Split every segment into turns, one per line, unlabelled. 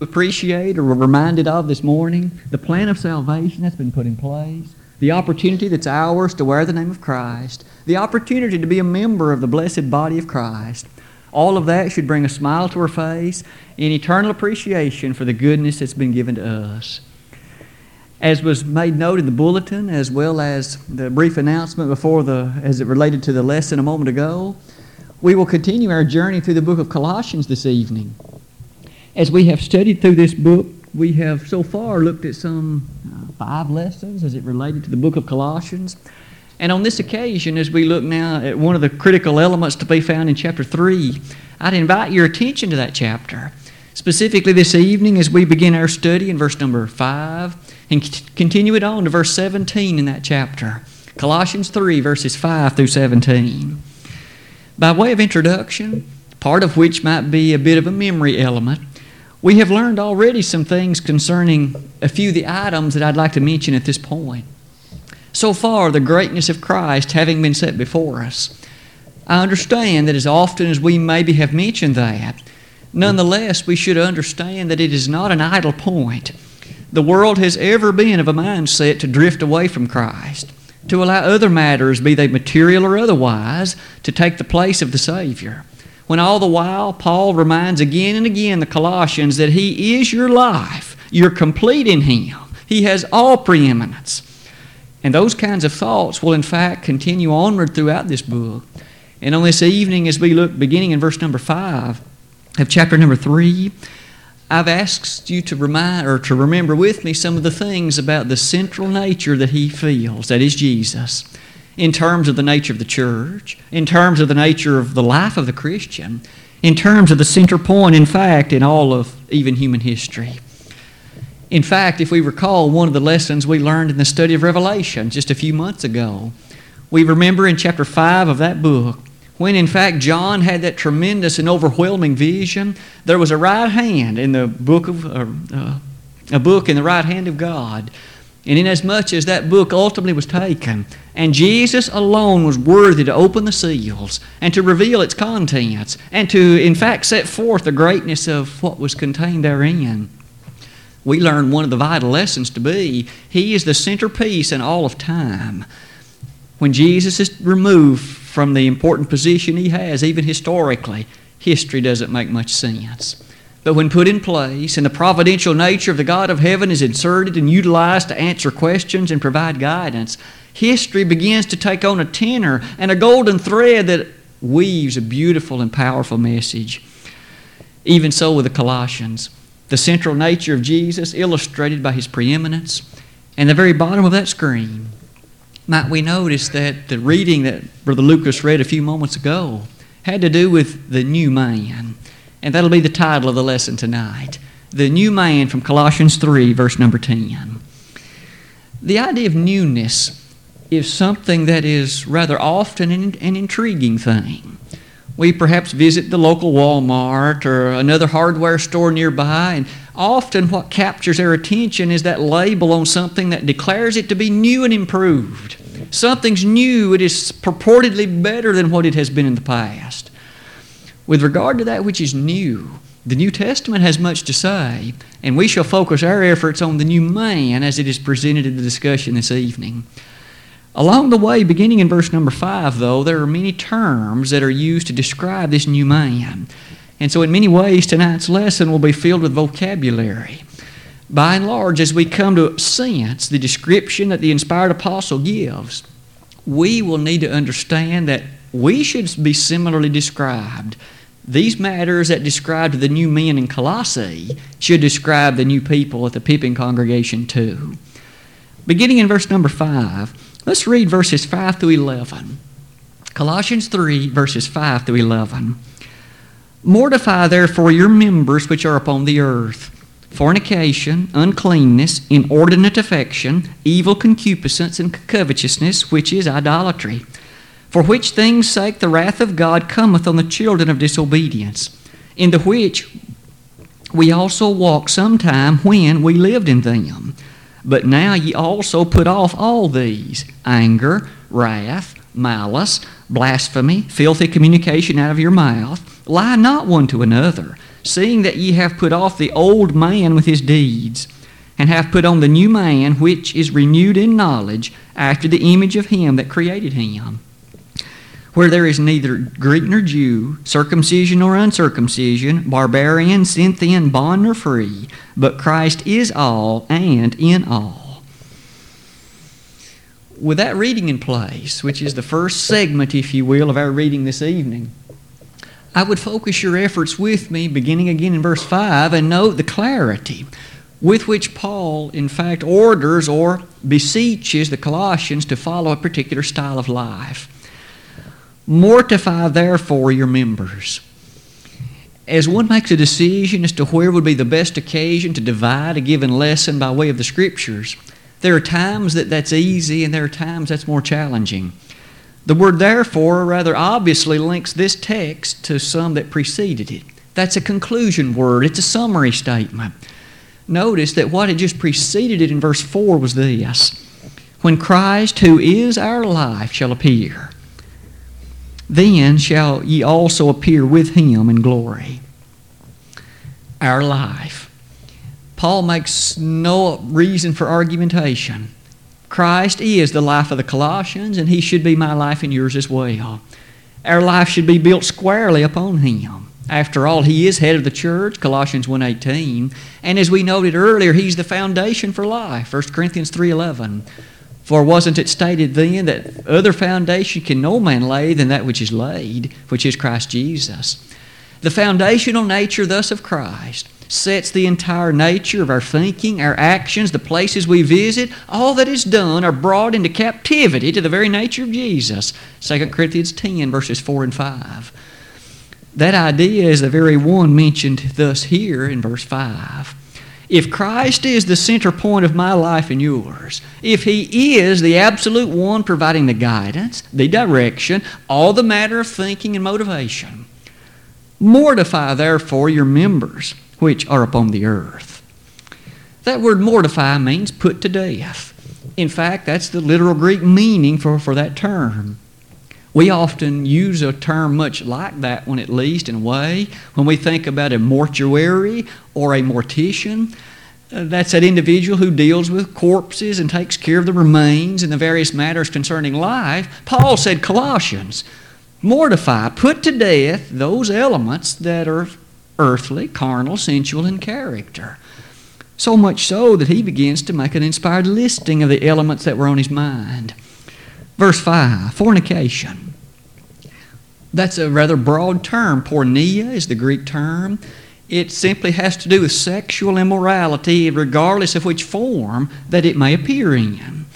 appreciate or reminded of this morning the plan of salvation that's been put in place, the opportunity that's ours to wear the name of Christ, the opportunity to be a member of the blessed body of Christ. All of that should bring a smile to our face and eternal appreciation for the goodness that's been given to us. As was made note in the bulletin, as well as the brief announcement before the, as it related to the lesson a moment ago, we will continue our journey through the book of Colossians this evening. As we have studied through this book, we have so far looked at some uh, five lessons as it related to the book of Colossians. And on this occasion, as we look now at one of the critical elements to be found in chapter 3, I'd invite your attention to that chapter. Specifically this evening, as we begin our study in verse number 5 and continue it on to verse 17 in that chapter. Colossians 3, verses 5 through 17. By way of introduction, part of which might be a bit of a memory element, we have learned already some things concerning a few of the items that I'd like to mention at this point. So far, the greatness of Christ having been set before us, I understand that as often as we maybe have mentioned that, nonetheless, we should understand that it is not an idle point. The world has ever been of a mindset to drift away from Christ, to allow other matters, be they material or otherwise, to take the place of the Savior when all the while Paul reminds again and again the Colossians that He is your life. You're complete in Him. He has all preeminence. And those kinds of thoughts will, in fact, continue onward throughout this book. And on this evening, as we look beginning in verse number 5 of chapter number 3, I've asked you to remind or to remember with me some of the things about the central nature that he feels, that is Jesus in terms of the nature of the church, in terms of the nature of the life of the Christian, in terms of the center point, in fact, in all of even human history. In fact, if we recall one of the lessons we learned in the study of Revelation just a few months ago, we remember in chapter 5 of that book when in fact John had that tremendous and overwhelming vision, there was a right hand in the book of uh, uh, a book in the right hand of God and inasmuch as that book ultimately was taken, and Jesus alone was worthy to open the seals and to reveal its contents, and to, in fact, set forth the greatness of what was contained therein, we learn one of the vital lessons to be He is the centerpiece in all of time. When Jesus is removed from the important position He has, even historically, history doesn't make much sense. But when put in place and the providential nature of the God of heaven is inserted and utilized to answer questions and provide guidance, history begins to take on a tenor and a golden thread that weaves a beautiful and powerful message. Even so with the Colossians. The central nature of Jesus illustrated by his preeminence. And the very bottom of that screen, might we notice that the reading that Brother Lucas read a few moments ago had to do with the new man. And that'll be the title of the lesson tonight The New Man from Colossians 3, verse number 10. The idea of newness is something that is rather often an, an intriguing thing. We perhaps visit the local Walmart or another hardware store nearby, and often what captures our attention is that label on something that declares it to be new and improved. Something's new, it is purportedly better than what it has been in the past. With regard to that which is new, the New Testament has much to say, and we shall focus our efforts on the new man as it is presented in the discussion this evening. Along the way, beginning in verse number 5, though, there are many terms that are used to describe this new man. And so, in many ways, tonight's lesson will be filled with vocabulary. By and large, as we come to sense the description that the inspired apostle gives, we will need to understand that we should be similarly described these matters that describe the new men in Colossae should describe the new people at the Pippin congregation too. Beginning in verse number 5, let's read verses 5 through 11. Colossians 3, verses 5 through 11. Mortify therefore your members which are upon the earth fornication, uncleanness, inordinate affection, evil concupiscence, and covetousness, which is idolatry for which things' sake the wrath of God cometh on the children of disobedience, in the which we also walked sometime when we lived in them. But now ye also put off all these anger, wrath, malice, blasphemy, filthy communication out of your mouth. Lie not one to another seeing that ye have put off the old man with his deeds, and have put on the new man, which is renewed in knowledge after the image of him that created him. Where there is neither Greek nor Jew, circumcision nor uncircumcision, barbarian, Scythian, bond nor free, but Christ is all and in all. With that reading in place, which is the first segment, if you will, of our reading this evening, I would focus your efforts with me, beginning again in verse 5, and note the clarity with which Paul, in fact, orders or beseeches the Colossians to follow a particular style of life. Mortify, therefore, your members. As one makes a decision as to where would be the best occasion to divide a given lesson by way of the Scriptures, there are times that that's easy and there are times that's more challenging. The word therefore rather obviously links this text to some that preceded it. That's a conclusion word, it's a summary statement. Notice that what had just preceded it in verse 4 was this When Christ, who is our life, shall appear, then shall ye also appear with him in glory. Our life. Paul makes no reason for argumentation. Christ is the life of the Colossians, and He should be my life and yours as well. Our life should be built squarely upon Him. After all, He is head of the church, Colossians 1.18. And as we noted earlier, He's the foundation for life, 1 Corinthians 3.11. For wasn't it stated then that other foundation can no man lay than that which is laid, which is Christ Jesus? The foundational nature thus of Christ sets the entire nature of our thinking, our actions, the places we visit, all that is done are brought into captivity to the very nature of Jesus. 2 Corinthians 10, verses 4 and 5. That idea is the very one mentioned thus here in verse 5. If Christ is the center point of my life and yours, if He is the absolute one providing the guidance, the direction, all the matter of thinking and motivation, mortify therefore your members which are upon the earth. That word mortify means put to death. In fact, that's the literal Greek meaning for, for that term. We often use a term much like that one, at least in a way, when we think about a mortuary or a mortician. Uh, that's that individual who deals with corpses and takes care of the remains and the various matters concerning life. Paul said, Colossians, mortify, put to death those elements that are earthly, carnal, sensual in character. So much so that he begins to make an inspired listing of the elements that were on his mind. Verse 5 fornication. That's a rather broad term. Porneia is the Greek term. It simply has to do with sexual immorality, regardless of which form that it may appear in.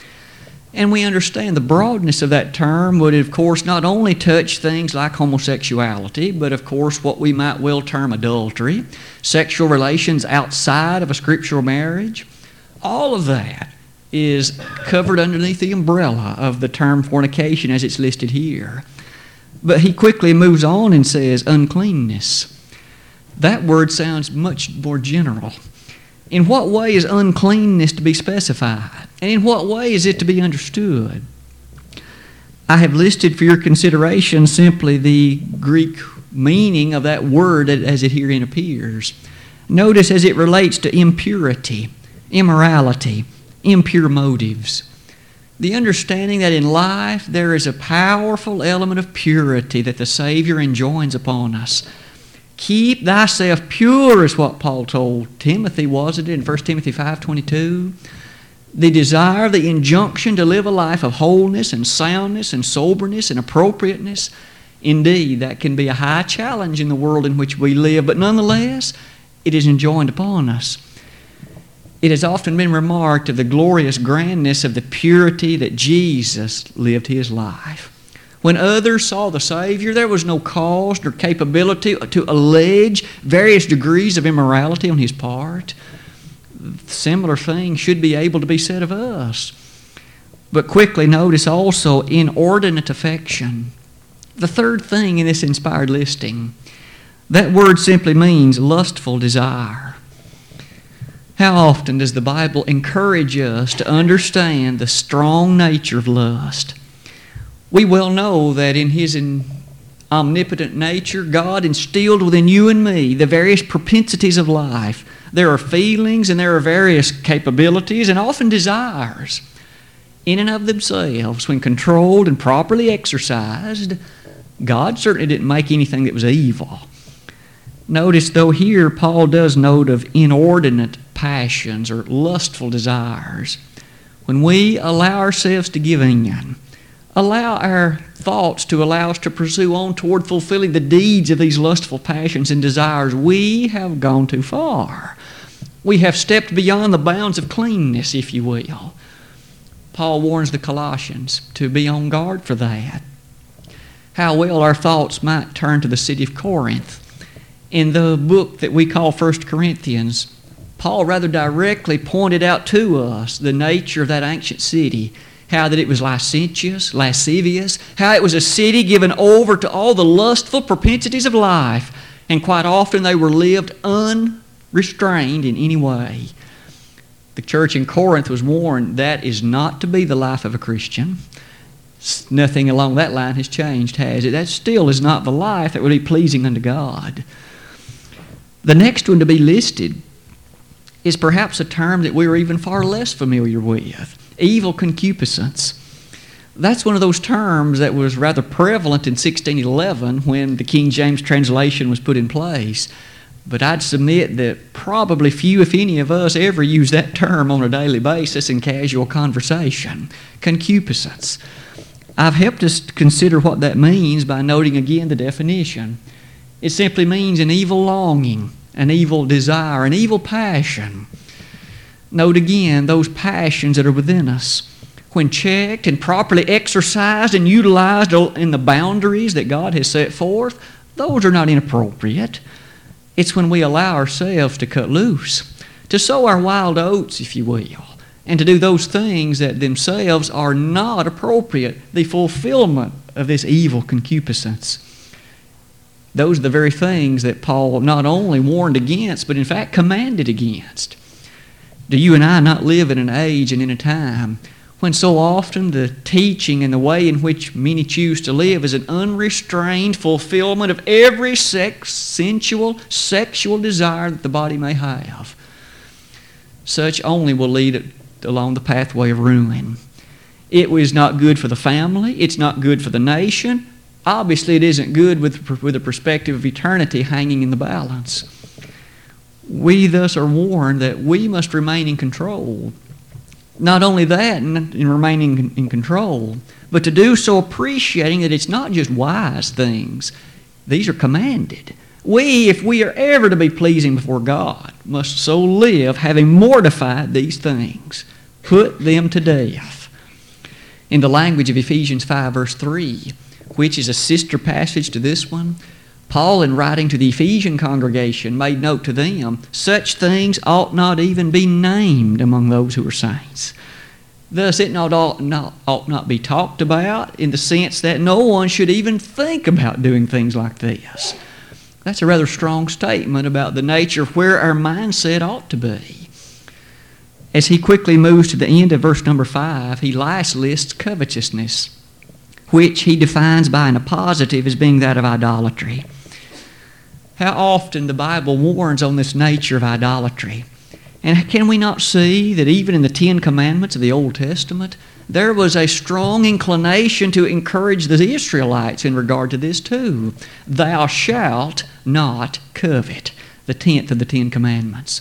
And we understand the broadness of that term would, of course, not only touch things like homosexuality, but, of course, what we might well term adultery, sexual relations outside of a scriptural marriage. All of that is covered underneath the umbrella of the term fornication as it's listed here. But he quickly moves on and says uncleanness. That word sounds much more general. In what way is uncleanness to be specified? And in what way is it to be understood? I have listed for your consideration simply the Greek meaning of that word as it herein appears. Notice as it relates to impurity, immorality, impure motives. The understanding that in life there is a powerful element of purity that the Savior enjoins upon us. Keep thyself pure is what Paul told Timothy, wasn't it, in 1 Timothy 5.22? The desire, the injunction to live a life of wholeness and soundness and soberness and appropriateness. Indeed, that can be a high challenge in the world in which we live, but nonetheless, it is enjoined upon us. It has often been remarked of the glorious grandness of the purity that Jesus lived his life. When others saw the Savior, there was no cause nor capability to allege various degrees of immorality on his part. Similar things should be able to be said of us. But quickly notice also inordinate affection. The third thing in this inspired listing, that word simply means lustful desire. How often does the Bible encourage us to understand the strong nature of lust? We well know that in his omnipotent nature, God instilled within you and me the various propensities of life. There are feelings and there are various capabilities and often desires. In and of themselves, when controlled and properly exercised, God certainly didn't make anything that was evil. Notice, though, here Paul does note of inordinate passions or lustful desires. When we allow ourselves to give in, allow our thoughts to allow us to pursue on toward fulfilling the deeds of these lustful passions and desires, we have gone too far. We have stepped beyond the bounds of cleanness, if you will. Paul warns the Colossians to be on guard for that. How well our thoughts might turn to the city of Corinth. In the book that we call 1 Corinthians, Paul rather directly pointed out to us the nature of that ancient city how that it was licentious, lascivious, how it was a city given over to all the lustful propensities of life, and quite often they were lived unrestrained in any way. The church in Corinth was warned that is not to be the life of a Christian. Nothing along that line has changed, has it? That still is not the life that would be pleasing unto God. The next one to be listed is perhaps a term that we are even far less familiar with evil concupiscence. That's one of those terms that was rather prevalent in 1611 when the King James translation was put in place. But I'd submit that probably few, if any of us, ever use that term on a daily basis in casual conversation. Concupiscence. I've helped us consider what that means by noting again the definition. It simply means an evil longing, an evil desire, an evil passion. Note again those passions that are within us. When checked and properly exercised and utilized in the boundaries that God has set forth, those are not inappropriate. It's when we allow ourselves to cut loose, to sow our wild oats, if you will, and to do those things that themselves are not appropriate, the fulfillment of this evil concupiscence. Those are the very things that Paul not only warned against, but in fact commanded against. Do you and I not live in an age and in a time when so often the teaching and the way in which many choose to live is an unrestrained fulfillment of every sex, sensual, sexual desire that the body may have? Such only will lead it along the pathway of ruin. It was not good for the family, it's not good for the nation. Obviously, it isn't good with, with the perspective of eternity hanging in the balance. We thus are warned that we must remain in control. Not only that, in remaining in control, but to do so appreciating that it's not just wise things, these are commanded. We, if we are ever to be pleasing before God, must so live, having mortified these things, put them to death. In the language of Ephesians 5, verse 3, which is a sister passage to this one, Paul, in writing to the Ephesian congregation, made note to them such things ought not even be named among those who are saints. Thus, it not ought, not, ought not be talked about in the sense that no one should even think about doing things like this. That's a rather strong statement about the nature of where our mindset ought to be. As he quickly moves to the end of verse number 5, he last lists covetousness, which he defines by an appositive as being that of idolatry how often the Bible warns on this nature of idolatry. And can we not see that even in the Ten Commandments of the Old Testament, there was a strong inclination to encourage the Israelites in regard to this too? Thou shalt not covet, the tenth of the Ten Commandments.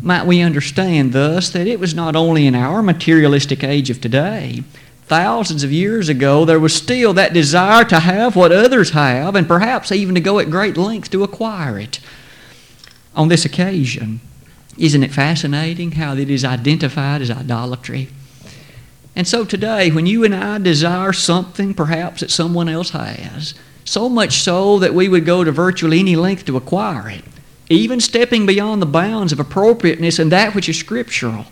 Might we understand thus that it was not only in our materialistic age of today, thousands of years ago, there was still that desire to have what others have and perhaps even to go at great length to acquire it. On this occasion, isn't it fascinating how it is identified as idolatry? And so today, when you and I desire something perhaps that someone else has, so much so that we would go to virtually any length to acquire it, even stepping beyond the bounds of appropriateness and that which is scriptural,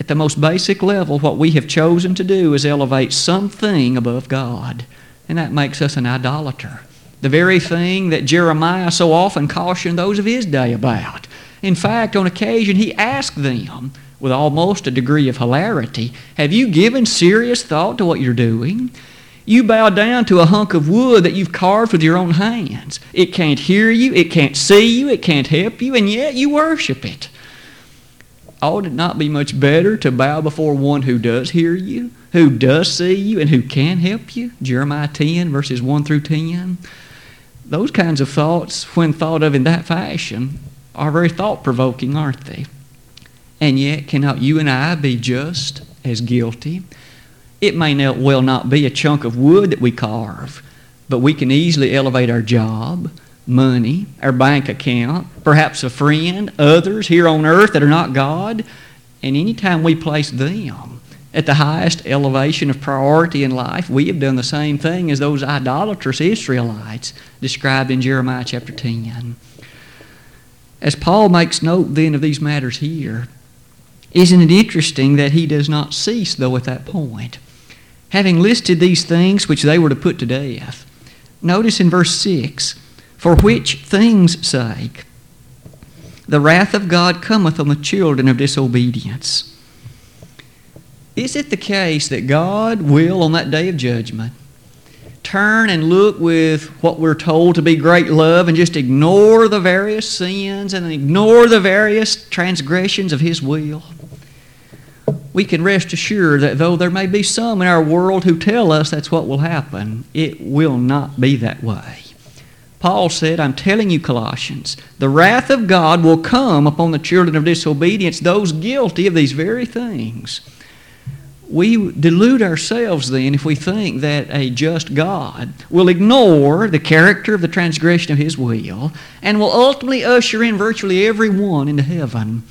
at the most basic level, what we have chosen to do is elevate something above God. And that makes us an idolater. The very thing that Jeremiah so often cautioned those of his day about. In fact, on occasion, he asked them, with almost a degree of hilarity, Have you given serious thought to what you're doing? You bow down to a hunk of wood that you've carved with your own hands. It can't hear you, it can't see you, it can't help you, and yet you worship it. Ought it not be much better to bow before one who does hear you, who does see you, and who can help you? Jeremiah 10, verses 1 through 10. Those kinds of thoughts, when thought of in that fashion, are very thought provoking, aren't they? And yet, cannot you and I be just as guilty? It may not, well not be a chunk of wood that we carve, but we can easily elevate our job, money, our bank account, perhaps a friend, others here on earth that are not God. And anytime we place them at the highest elevation of priority in life, we have done the same thing as those idolatrous Israelites described in Jeremiah chapter 10. As Paul makes note then of these matters here, isn't it interesting that he does not cease, though, at that point? having listed these things which they were to put to death. Notice in verse 6 For which things' sake the wrath of God cometh on the children of disobedience. Is it the case that God will, on that day of judgment, turn and look with what we're told to be great love and just ignore the various sins and ignore the various transgressions of His will? we can rest assured that though there may be some in our world who tell us that's what will happen, it will not be that way. Paul said, I'm telling you, Colossians, the wrath of God will come upon the children of disobedience, those guilty of these very things. We delude ourselves then if we think that a just God will ignore the character of the transgression of His will and will ultimately usher in virtually everyone into heaven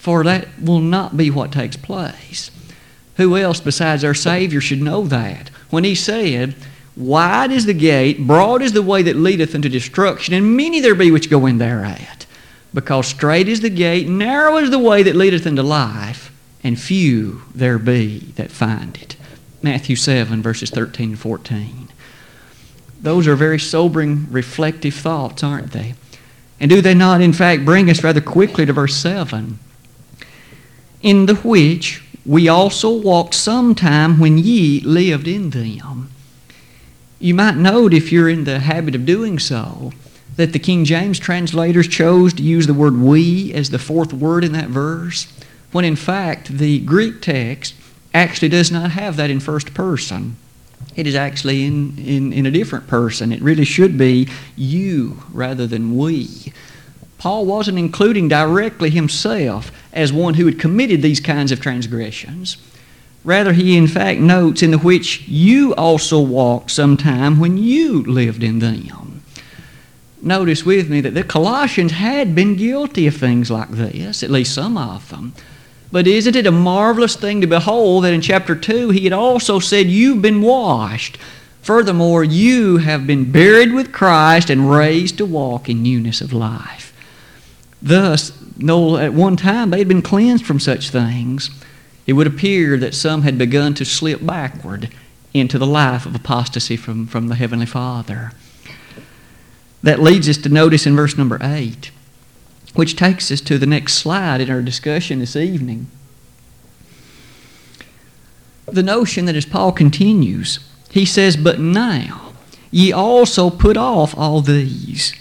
for that will not be what takes place. Who else besides our Savior should know that? When He said, Wide is the gate, broad is the way that leadeth unto destruction, and many there be which go in thereat. Because straight is the gate, narrow is the way that leadeth unto life, and few there be that find it. Matthew 7, verses 13 and 14. Those are very sobering, reflective thoughts, aren't they? And do they not, in fact, bring us rather quickly to verse 7? in the which we also walked sometime when ye lived in them. You might note, if you're in the habit of doing so, that the King James translators chose to use the word we as the fourth word in that verse, when in fact the Greek text actually does not have that in first person. It is actually in, in, in a different person. It really should be you rather than we. Paul wasn't including directly himself as one who had committed these kinds of transgressions. Rather, he in fact notes in the which you also walked sometime when you lived in them. Notice with me that the Colossians had been guilty of things like this, at least some of them. But isn't it a marvelous thing to behold that in chapter 2 he had also said, You've been washed. Furthermore, you have been buried with Christ and raised to walk in newness of life. Thus, though at one time they had been cleansed from such things, it would appear that some had begun to slip backward into the life of apostasy from, from the Heavenly Father. That leads us to notice in verse number 8, which takes us to the next slide in our discussion this evening. The notion that as Paul continues, he says, But now ye also put off all these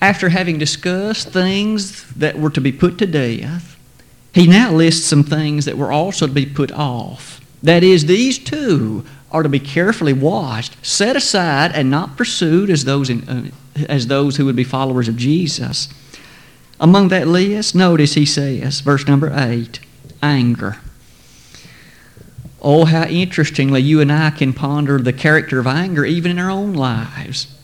after having discussed things that were to be put to death, he now lists some things that were also to be put off. That is, these two are to be carefully washed, set aside, and not pursued as those, in, uh, as those who would be followers of Jesus. Among that list, notice he says, verse number 8, anger. Oh, how interestingly you and I can ponder the character of anger even in our own lives.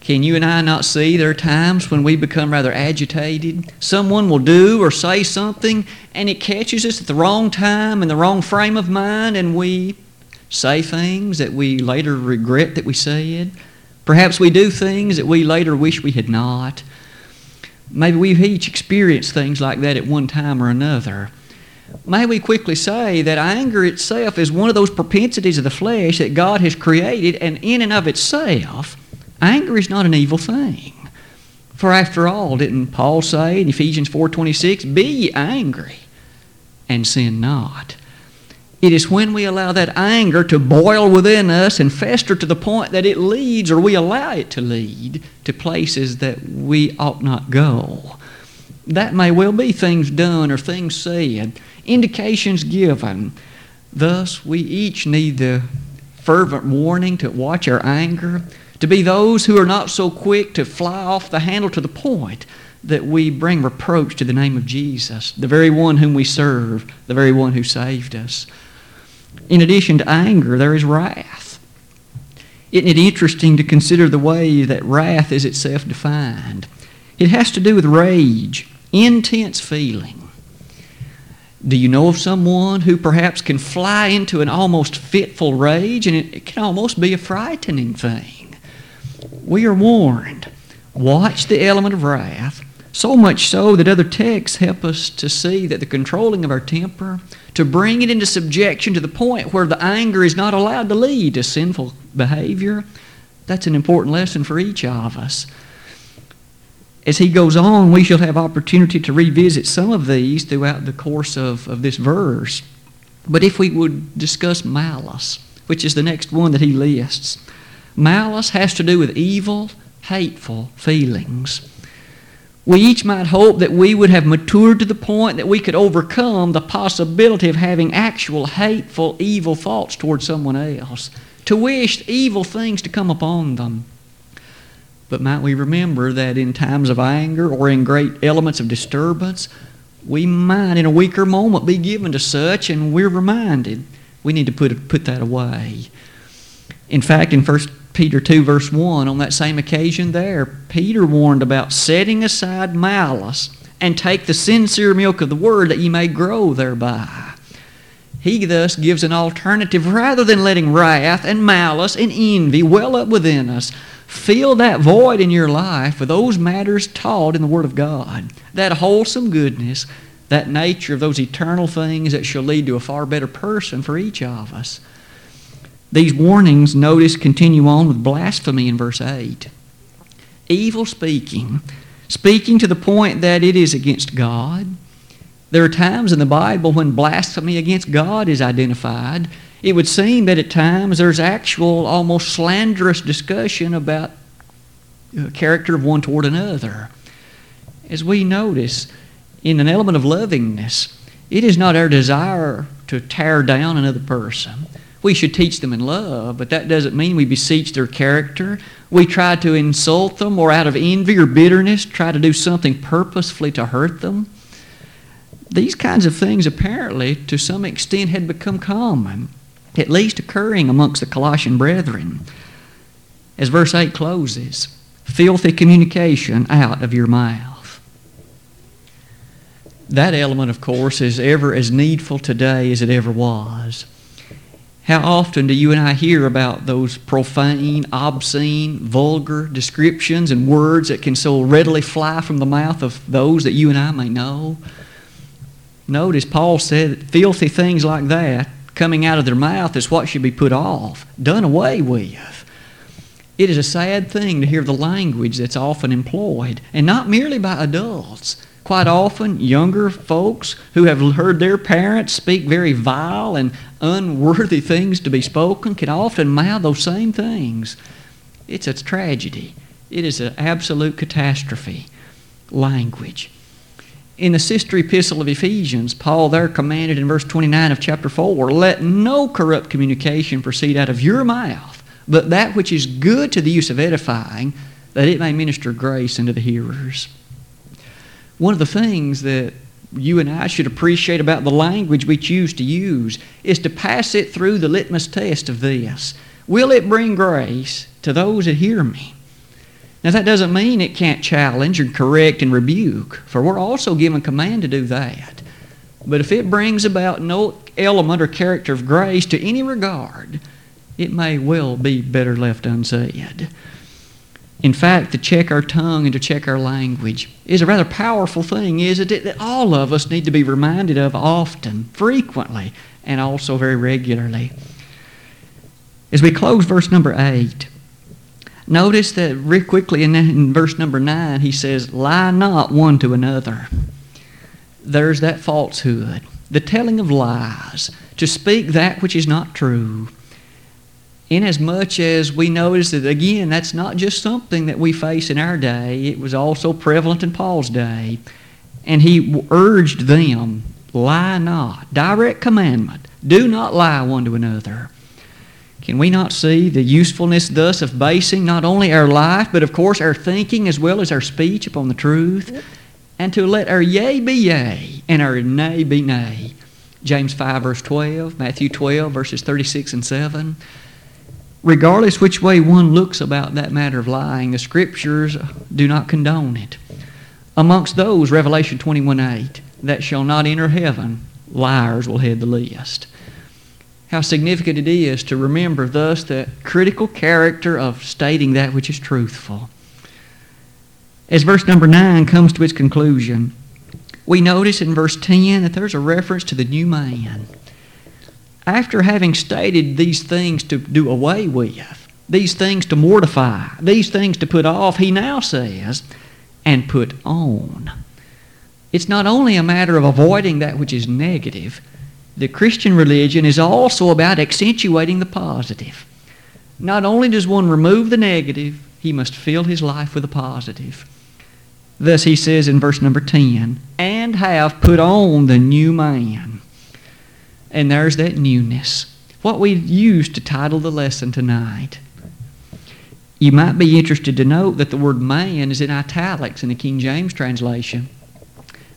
Can you and I not see there are times when we become rather agitated? Someone will do or say something, and it catches us at the wrong time and the wrong frame of mind, and we say things that we later regret that we said. Perhaps we do things that we later wish we had not. Maybe we've each experienced things like that at one time or another. May we quickly say that anger itself is one of those propensities of the flesh that God has created, and in and of itself, Anger is not an evil thing. For after all, didn't Paul say in Ephesians 4:26, "Be ye angry and sin not." It is when we allow that anger to boil within us and fester to the point that it leads, or we allow it to lead, to places that we ought not go. That may well be things done or things said, indications given. Thus, we each need the fervent warning to watch our anger, to be those who are not so quick to fly off the handle to the point that we bring reproach to the name of Jesus, the very one whom we serve, the very one who saved us. In addition to anger, there is wrath. Isn't it interesting to consider the way that wrath is itself defined? It has to do with rage, intense feeling. Do you know of someone who perhaps can fly into an almost fitful rage and it can almost be a frightening thing? We are warned watch the element of wrath, so much so that other texts help us to see that the controlling of our temper, to bring it into subjection to the point where the anger is not allowed to lead to sinful behavior, that's an important lesson for each of us. As he goes on, we shall have opportunity to revisit some of these throughout the course of, of this verse. But if we would discuss malice, which is the next one that he lists, malice has to do with evil, hateful feelings we each might hope that we would have matured to the point that we could overcome the possibility of having actual hateful, evil thoughts towards someone else, to wish evil things to come upon them. But might we remember that in times of anger or in great elements of disturbance, we might in a weaker moment be given to such, and we're reminded we need to put, put that away. In fact, in 1 Peter 2, verse 1, on that same occasion there, Peter warned about setting aside malice and take the sincere milk of the word that ye may grow thereby. He thus gives an alternative rather than letting wrath and malice and envy well up within us. Fill that void in your life with those matters taught in the Word of God, that wholesome goodness, that nature of those eternal things that shall lead to a far better person for each of us. These warnings, notice, continue on with blasphemy in verse 8. Evil speaking, speaking to the point that it is against God. There are times in the Bible when blasphemy against God is identified. It would seem that at times there's actual, almost slanderous discussion about the character of one toward another. As we notice, in an element of lovingness, it is not our desire to tear down another person. We should teach them in love, but that doesn't mean we beseech their character. We try to insult them or out of envy or bitterness try to do something purposefully to hurt them. These kinds of things apparently, to some extent, had become common, at least occurring amongst the Colossian brethren. As verse 8 closes, filthy communication out of your mouth. That element, of course, is ever as needful today as it ever was. How often do you and I hear about those profane, obscene, vulgar descriptions and words that can so readily fly from the mouth of those that you and I may know? Notice Paul said filthy things like that coming out of their mouth is what should be put off, done away with. It is a sad thing to hear the language that's often employed, and not merely by adults quite often younger folks who have heard their parents speak very vile and unworthy things to be spoken can often mouth those same things. It's a tragedy. It is an absolute catastrophe. Language. In the sister epistle of Ephesians, Paul there commanded in verse 29 of chapter 4 let no corrupt communication proceed out of your mouth, but that which is good to the use of edifying, that it may minister grace unto the hearers one of the things that you and I should appreciate about the language we choose to use is to pass it through the litmus test of this. Will it bring grace to those that hear me? Now, that doesn't mean it can't challenge and correct and rebuke, for we're also given command to do that. But if it brings about no element or character of grace to any regard, it may well be better left unsaid. In fact, to check our tongue and to check our language is a rather powerful thing, isn't it? That all of us need to be reminded of often, frequently, and also very regularly. As we close verse number 8, notice that very quickly in, in verse number 9, he says, Lie not one to another. There's that falsehood, the telling of lies to speak that which is not true. Inasmuch as we notice that, again, that's not just something that we face in our day, it was also prevalent in Paul's day. And he urged them, lie not. Direct commandment. Do not lie one to another. Can we not see the usefulness thus of basing not only our life, but of course our thinking as well as our speech upon the truth? And to let our yea be yea and our nay be nay. James 5, verse 12, Matthew 12, verses 36 and 7. Regardless which way one looks about that matter of lying, the Scriptures do not condone it. Amongst those, Revelation 21 8, that shall not enter heaven, liars will head the list how significant it is to remember thus the critical character of stating that which is truthful. As verse number 9 comes to its conclusion, we notice in verse 10 that there's a reference to the new man. After having stated these things to do away with, these things to mortify, these things to put off, he now says, and put on. It's not only a matter of avoiding that which is negative, the Christian religion is also about accentuating the positive. Not only does one remove the negative, he must fill his life with the positive. Thus he says in verse number 10, and have put on the new man. And there's that newness. What we used to title the lesson tonight. You might be interested to note that the word man is in italics in the King James translation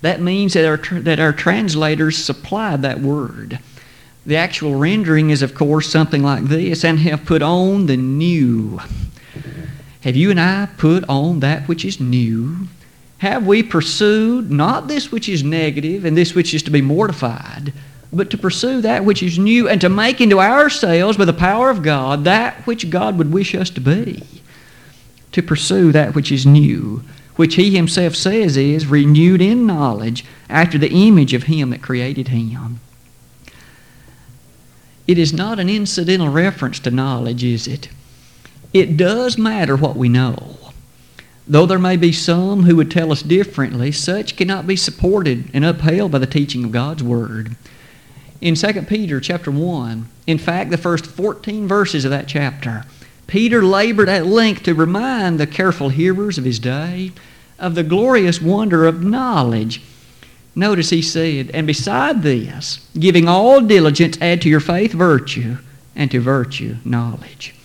that means that our, that our translators supplied that word. The actual rendering is, of course, something like this and have put on the new. Have you and I put on that which is new? Have we pursued not this which is negative and this which is to be mortified, but to pursue that which is new and to make into ourselves, by the power of God, that which God would wish us to be? To pursue that which is new which he himself says is renewed in knowledge after the image of him that created him. It is not an incidental reference to knowledge, is it? It does matter what we know. Though there may be some who would tell us differently, such cannot be supported and upheld by the teaching of God's Word. In 2 Peter chapter 1, in fact, the first 14 verses of that chapter, Peter labored at length to remind the careful hearers of his day of the glorious wonder of knowledge. Notice he said, And beside this, giving all diligence, add to your faith virtue, and to virtue knowledge.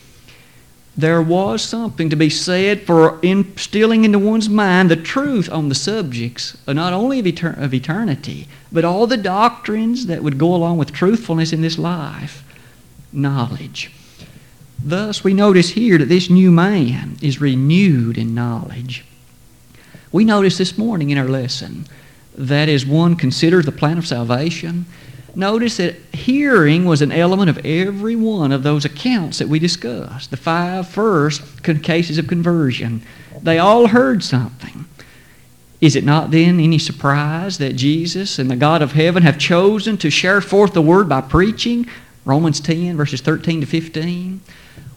There was something to be said for instilling into one's mind the truth on the subjects, uh, not only of, etern- of eternity, but all the doctrines that would go along with truthfulness in this life. Knowledge. Thus, we notice here that this new man is renewed in knowledge. We notice this morning in our lesson that as one considers the plan of salvation, notice that hearing was an element of every one of those accounts that we discussed. The five first cases of conversion. They all heard something. Is it not then any surprise that Jesus and the God of heaven have chosen to share forth the word by preaching? Romans 10, verses 13 to 15.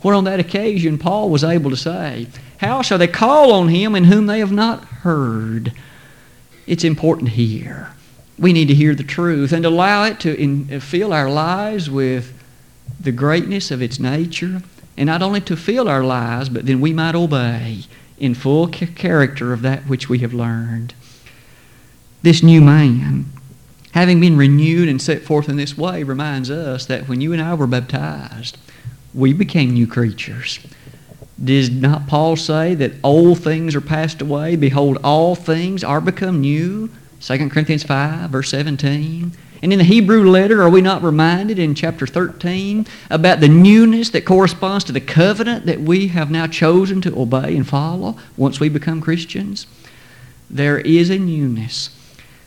Where on that occasion Paul was able to say, How shall they call on him in whom they have not heard? It's important hear. We need to hear the truth and allow it to in, uh, fill our lives with the greatness of its nature, and not only to fill our lives, but then we might obey in full character of that which we have learned. This new man, having been renewed and set forth in this way, reminds us that when you and I were baptized, we became new creatures. Did not Paul say that old things are passed away? Behold, all things are become new? 2 Corinthians 5, verse 17. And in the Hebrew letter, are we not reminded in chapter 13 about the newness that corresponds to the covenant that we have now chosen to obey and follow once we become Christians? There is a newness.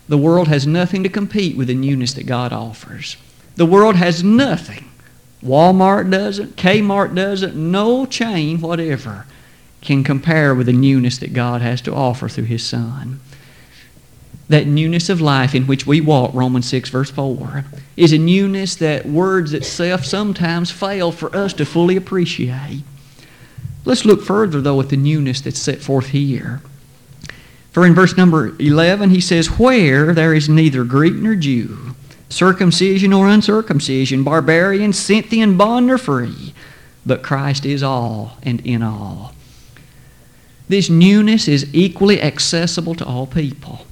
The world has nothing to compete with the newness that God offers. The world has nothing Walmart doesn't, Kmart doesn't, no chain whatever can compare with the newness that God has to offer through His Son. That newness of life in which we walk, Romans 6, verse 4, is a newness that words itself sometimes fail for us to fully appreciate. Let's look further, though, at the newness that's set forth here. For in verse number 11, he says, Where there is neither Greek nor Jew, circumcision or uncircumcision, barbarian, Scythian, bond or free, but Christ is all and in all. This newness is equally accessible to all people.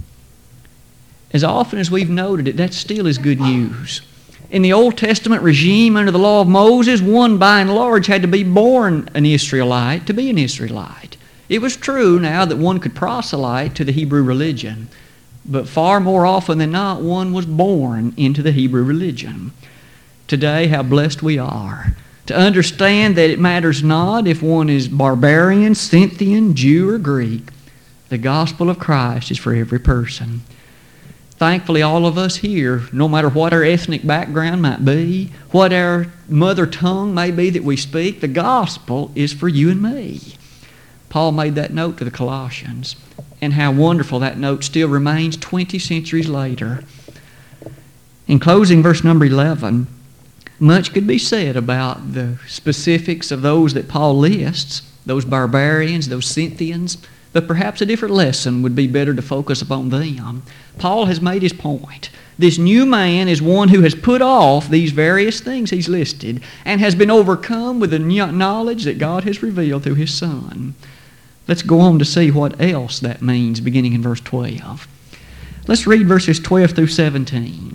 As often as we've noted it, that still is good news. In the Old Testament regime under the law of Moses, one by and large had to be born an Israelite to be an Israelite. It was true now that one could proselyte to the Hebrew religion, but far more often than not, one was born into the Hebrew religion. Today, how blessed we are to understand that it matters not if one is barbarian, Scythian, Jew, or Greek. The gospel of Christ is for every person. Thankfully, all of us here, no matter what our ethnic background might be, what our mother tongue may be that we speak, the gospel is for you and me. Paul made that note to the Colossians, and how wonderful that note still remains 20 centuries later. In closing, verse number 11, much could be said about the specifics of those that Paul lists, those barbarians, those Scythians, but perhaps a different lesson would be better to focus upon them. Paul has made his point. This new man is one who has put off these various things he's listed and has been overcome with the knowledge that God has revealed through his Son. Let's go on to see what else that means beginning in verse 12. Let's read verses 12 through 17.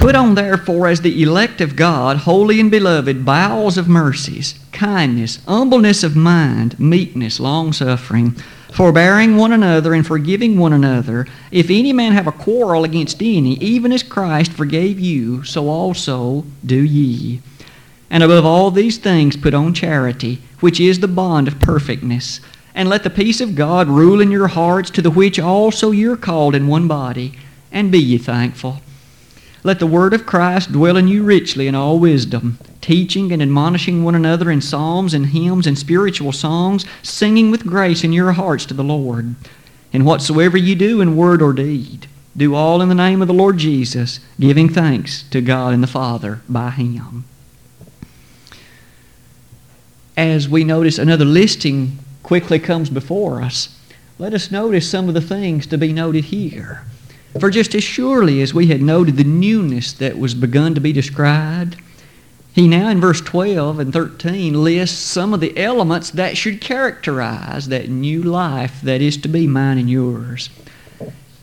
Put on therefore as the elect of God, holy and beloved, bowels of mercies, kindness, humbleness of mind, meekness, longsuffering, forbearing one another and forgiving one another. If any man have a quarrel against any, even as Christ forgave you, so also do ye. And above all these things put on charity, which is the bond of perfectness. And let the peace of God rule in your hearts, to the which also you're called in one body, and be ye thankful. Let the word of Christ dwell in you richly in all wisdom, teaching and admonishing one another in psalms and hymns and spiritual songs, singing with grace in your hearts to the Lord. And whatsoever you do in word or deed, do all in the name of the Lord Jesus, giving thanks to God and the Father by Him. As we notice another listing quickly comes before us, let us notice some of the things to be noted here. For just as surely as we had noted the newness that was begun to be described, he now in verse 12 and 13 lists some of the elements that should characterize that new life that is to be mine and yours.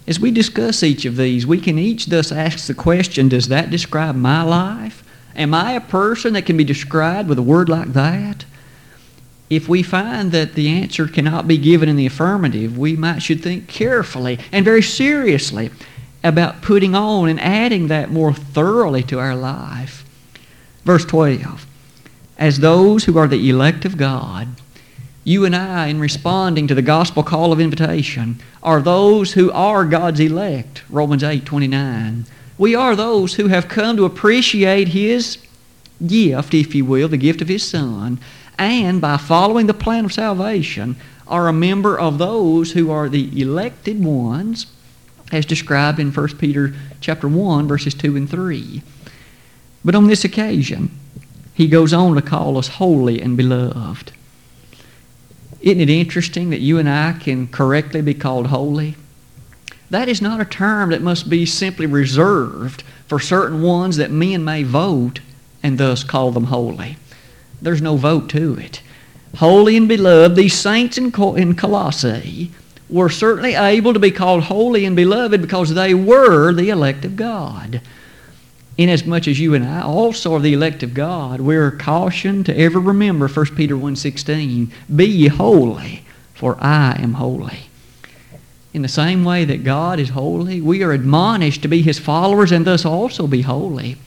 As we discuss each of these, we can each thus ask the question Does that describe my life? Am I a person that can be described with a word like that? If we find that the answer cannot be given in the affirmative, we might should think carefully and very seriously about putting on and adding that more thoroughly to our life. Verse 12 As those who are the elect of God, you and I, in responding to the gospel call of invitation, are those who are God's elect. Romans 8 29. We are those who have come to appreciate His gift, if you will, the gift of His Son, and by following the plan of salvation are a member of those who are the elected ones as described in 1 Peter chapter 1 verses 2 and 3. But on this occasion, he goes on to call us holy and beloved. Isn't it interesting that you and I can correctly be called holy? That is not a term that must be simply reserved for certain ones that men may vote and thus call them holy. There's no vote to it. Holy and beloved, these saints in, Colossae were certainly able to be called holy and beloved because they were the elect of God. Inasmuch as you and I also are the elect of God, we're cautioned to ever remember 1 Peter 1.16, Be ye holy, for I am holy. In the same way that God is holy, we are admonished to be His followers and thus also be holy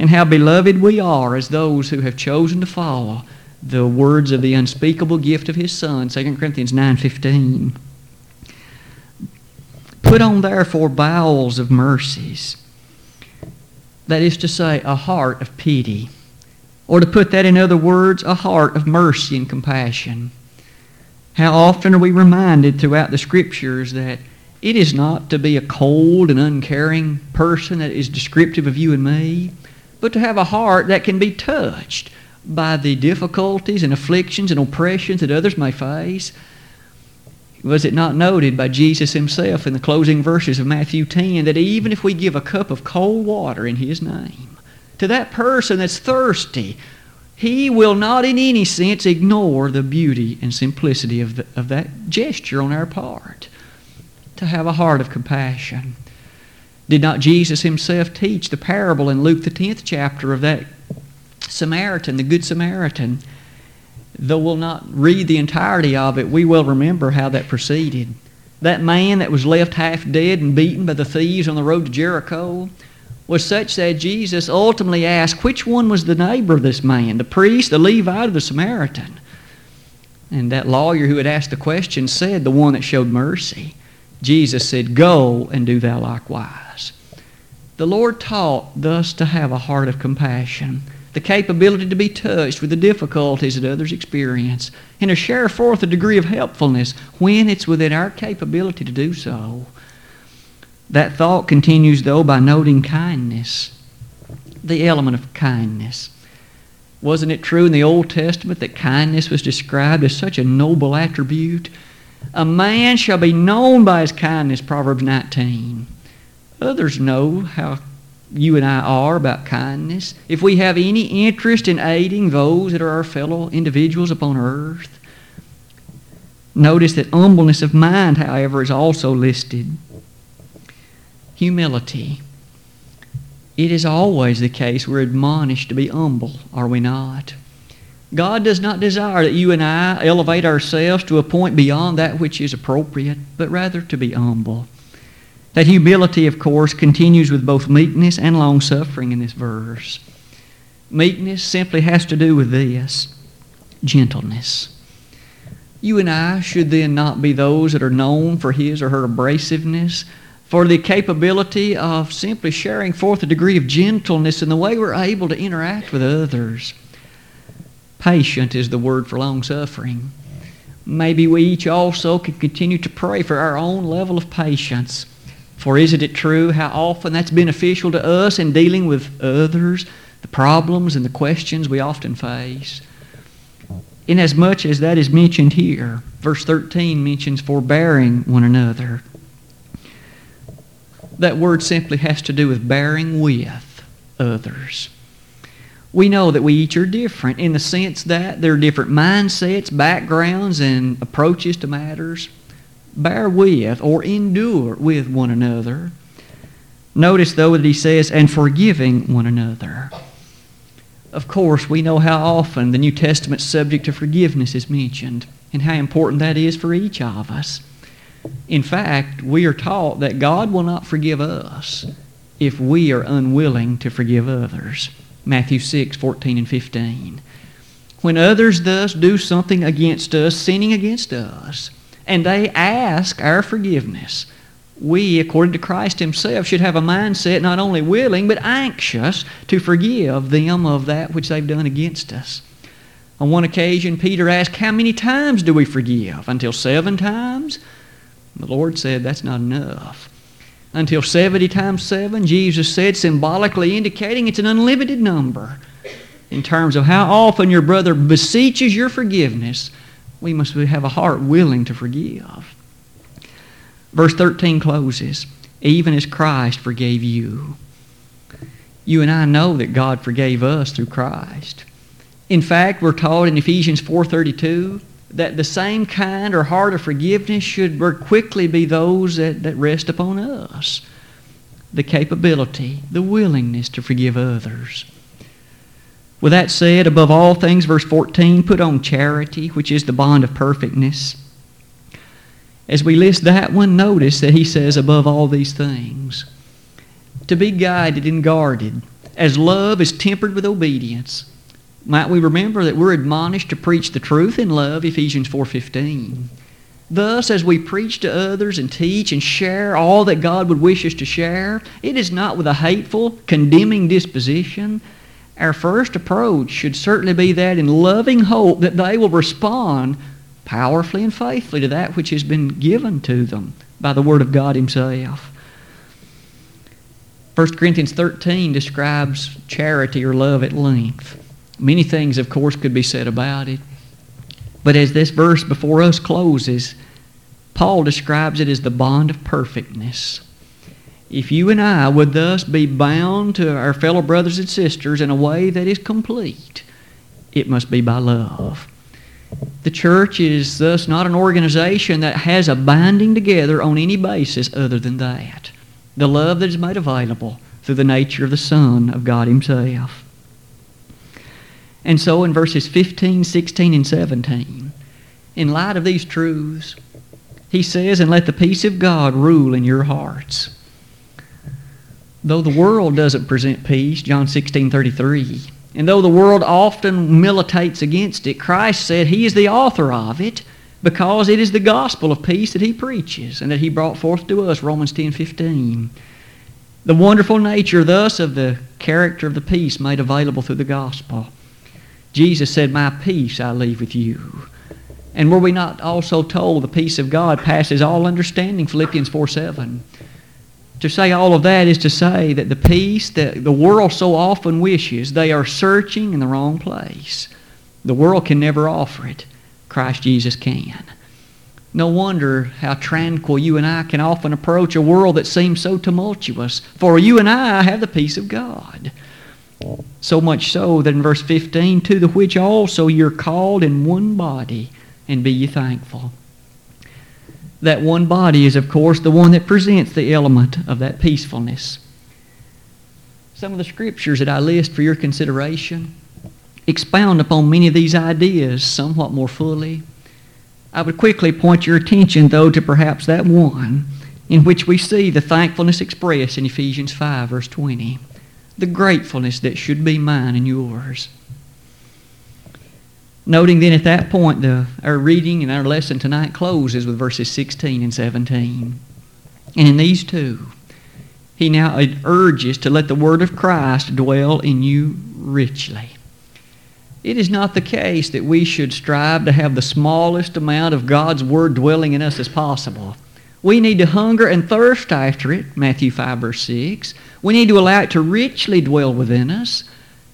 and how beloved we are as those who have chosen to follow the words of the unspeakable gift of his son 2 corinthians 9.15 put on therefore bowels of mercies. That is to say a heart of pity. Or to put that in other words a heart of mercy and compassion. How often are we reminded throughout the scriptures that it is not to be a cold and uncaring person that is descriptive of you and me but to have a heart that can be touched by the difficulties and afflictions and oppressions that others may face. Was it not noted by Jesus himself in the closing verses of Matthew 10 that even if we give a cup of cold water in his name to that person that's thirsty, he will not in any sense ignore the beauty and simplicity of, the, of that gesture on our part to have a heart of compassion. Did not Jesus himself teach the parable in Luke the 10th chapter of that Samaritan, the Good Samaritan? Though we'll not read the entirety of it, we will remember how that proceeded. That man that was left half dead and beaten by the thieves on the road to Jericho was such that Jesus ultimately asked which one was the neighbor of this man, the priest, the Levite, or the Samaritan. And that lawyer who had asked the question said, the one that showed mercy. Jesus said, Go and do thou likewise. The Lord taught thus to have a heart of compassion, the capability to be touched with the difficulties that others experience, and to share forth a degree of helpfulness when it's within our capability to do so. That thought continues, though, by noting kindness, the element of kindness. Wasn't it true in the Old Testament that kindness was described as such a noble attribute? A man shall be known by his kindness, Proverbs 19. Others know how you and I are about kindness. If we have any interest in aiding those that are our fellow individuals upon earth, notice that humbleness of mind, however, is also listed. Humility. It is always the case we're admonished to be humble, are we not? God does not desire that you and I elevate ourselves to a point beyond that which is appropriate, but rather to be humble. That humility, of course, continues with both meekness and long suffering in this verse. Meekness simply has to do with this gentleness. You and I should then not be those that are known for his or her abrasiveness, for the capability of simply sharing forth a degree of gentleness in the way we're able to interact with others. Patient is the word for long suffering. Maybe we each also can continue to pray for our own level of patience. For isn't it true how often that's beneficial to us in dealing with others, the problems and the questions we often face? Inasmuch as that is mentioned here, verse 13 mentions forbearing one another. That word simply has to do with bearing with others we know that we each are different in the sense that there are different mindsets, backgrounds, and approaches to matters. Bear with or endure with one another. Notice, though, that he says, and forgiving one another. Of course, we know how often the New Testament subject of forgiveness is mentioned and how important that is for each of us. In fact, we are taught that God will not forgive us if we are unwilling to forgive others. Matthew 6, 14 and 15. When others thus do something against us, sinning against us, and they ask our forgiveness, we, according to Christ Himself, should have a mindset not only willing but anxious to forgive them of that which they've done against us. On one occasion, Peter asked, How many times do we forgive? Until seven times? The Lord said, That's not enough until 70 times 7, Jesus said, symbolically indicating it's an unlimited number. In terms of how often your brother beseeches your forgiveness, we must have a heart willing to forgive. Verse 13 closes, even as Christ forgave you. You and I know that God forgave us through Christ. In fact, we're taught in Ephesians 4:32 that the same kind or heart of forgiveness should quickly be those that, that rest upon us. The capability, the willingness to forgive others. With that said, above all things, verse 14, put on charity, which is the bond of perfectness. As we list that one, notice that he says, above all these things. To be guided and guarded, as love is tempered with obedience might we remember that we're admonished to preach the truth in love, Ephesians 4.15. Thus, as we preach to others and teach and share all that God would wish us to share, it is not with a hateful, condemning disposition. Our first approach should certainly be that in loving hope that they will respond powerfully and faithfully to that which has been given to them by the Word of God Himself. 1 Corinthians 13 describes charity or love at length. Many things, of course, could be said about it. But as this verse before us closes, Paul describes it as the bond of perfectness. If you and I would thus be bound to our fellow brothers and sisters in a way that is complete, it must be by love. The church is thus not an organization that has a binding together on any basis other than that. The love that is made available through the nature of the Son of God Himself. And so in verses 15, 16, and 17, in light of these truths, he says, And let the peace of God rule in your hearts. Though the world doesn't present peace, John 16, 33, and though the world often militates against it, Christ said He is the author of it because it is the gospel of peace that He preaches and that He brought forth to us, Romans 10 15. The wonderful nature, thus, of the character of the peace made available through the gospel. Jesus said, My peace I leave with you. And were we not also told the peace of God passes all understanding, Philippians 4 7? To say all of that is to say that the peace that the world so often wishes, they are searching in the wrong place. The world can never offer it. Christ Jesus can. No wonder how tranquil you and I can often approach a world that seems so tumultuous. For you and I have the peace of God. So much so that in verse 15, to the which also you're called in one body, and be ye thankful that one body is, of course, the one that presents the element of that peacefulness. Some of the scriptures that I list for your consideration expound upon many of these ideas somewhat more fully. I would quickly point your attention, though, to perhaps that one in which we see the thankfulness expressed in Ephesians 5, verse 20. The gratefulness that should be mine and yours. Noting then at that point, the, our reading and our lesson tonight closes with verses 16 and 17. And in these two, he now urges to let the word of Christ dwell in you richly. It is not the case that we should strive to have the smallest amount of God's word dwelling in us as possible. We need to hunger and thirst after it, Matthew 5, verse 6. We need to allow it to richly dwell within us.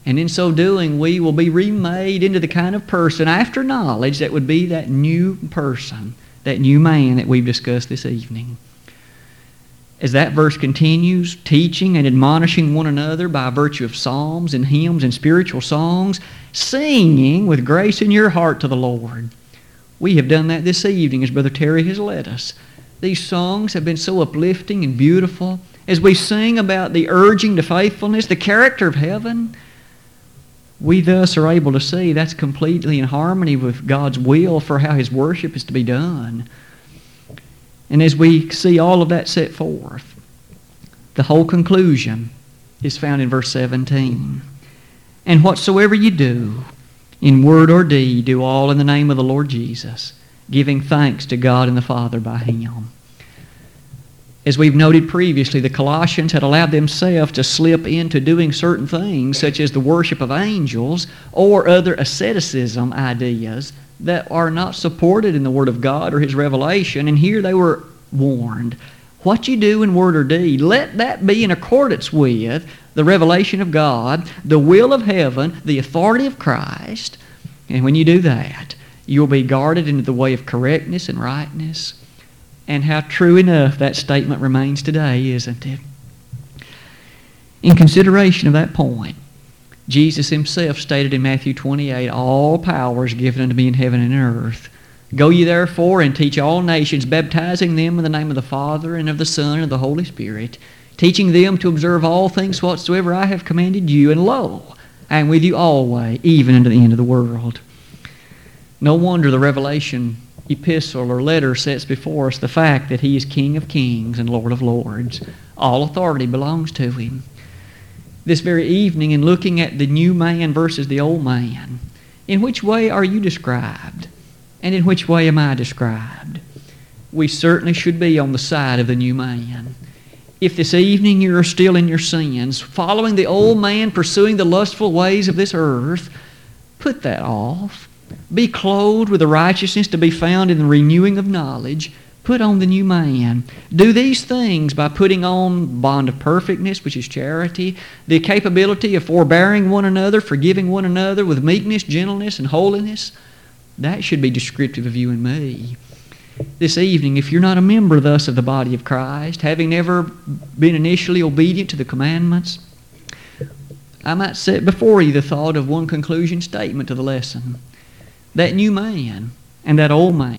And in so doing, we will be remade into the kind of person after knowledge that would be that new person, that new man that we've discussed this evening. As that verse continues, teaching and admonishing one another by virtue of psalms and hymns and spiritual songs, singing with grace in your heart to the Lord. We have done that this evening as Brother Terry has led us. These songs have been so uplifting and beautiful as we sing about the urging to faithfulness, the character of heaven we thus are able to see that's completely in harmony with God's will for how His worship is to be done. And as we see all of that set forth, the whole conclusion is found in verse 17. And whatsoever you do, in word or deed, do all in the name of the Lord Jesus, giving thanks to God and the Father by Him. As we've noted previously, the Colossians had allowed themselves to slip into doing certain things, such as the worship of angels or other asceticism ideas that are not supported in the Word of God or His revelation. And here they were warned what you do in word or deed, let that be in accordance with the revelation of God, the will of heaven, the authority of Christ. And when you do that, you'll be guarded into the way of correctness and rightness. And how true enough that statement remains today, isn't it? In consideration of that point, Jesus himself stated in Matthew 28 All power is given unto me in heaven and earth. Go ye therefore and teach all nations, baptizing them in the name of the Father and of the Son and of the Holy Spirit, teaching them to observe all things whatsoever I have commanded you. And lo, I am with you always, even unto the end of the world. No wonder the revelation epistle or letter sets before us the fact that he is King of kings and Lord of lords. All authority belongs to him. This very evening, in looking at the new man versus the old man, in which way are you described? And in which way am I described? We certainly should be on the side of the new man. If this evening you are still in your sins, following the old man, pursuing the lustful ways of this earth, put that off be clothed with the righteousness to be found in the renewing of knowledge. Put on the new man. Do these things by putting on bond of perfectness, which is charity, the capability of forbearing one another, forgiving one another with meekness, gentleness, and holiness. That should be descriptive of you and me. this evening, if you're not a member thus of the body of Christ, having never been initially obedient to the commandments, I might set before you the thought of one conclusion statement to the lesson. That new man and that old man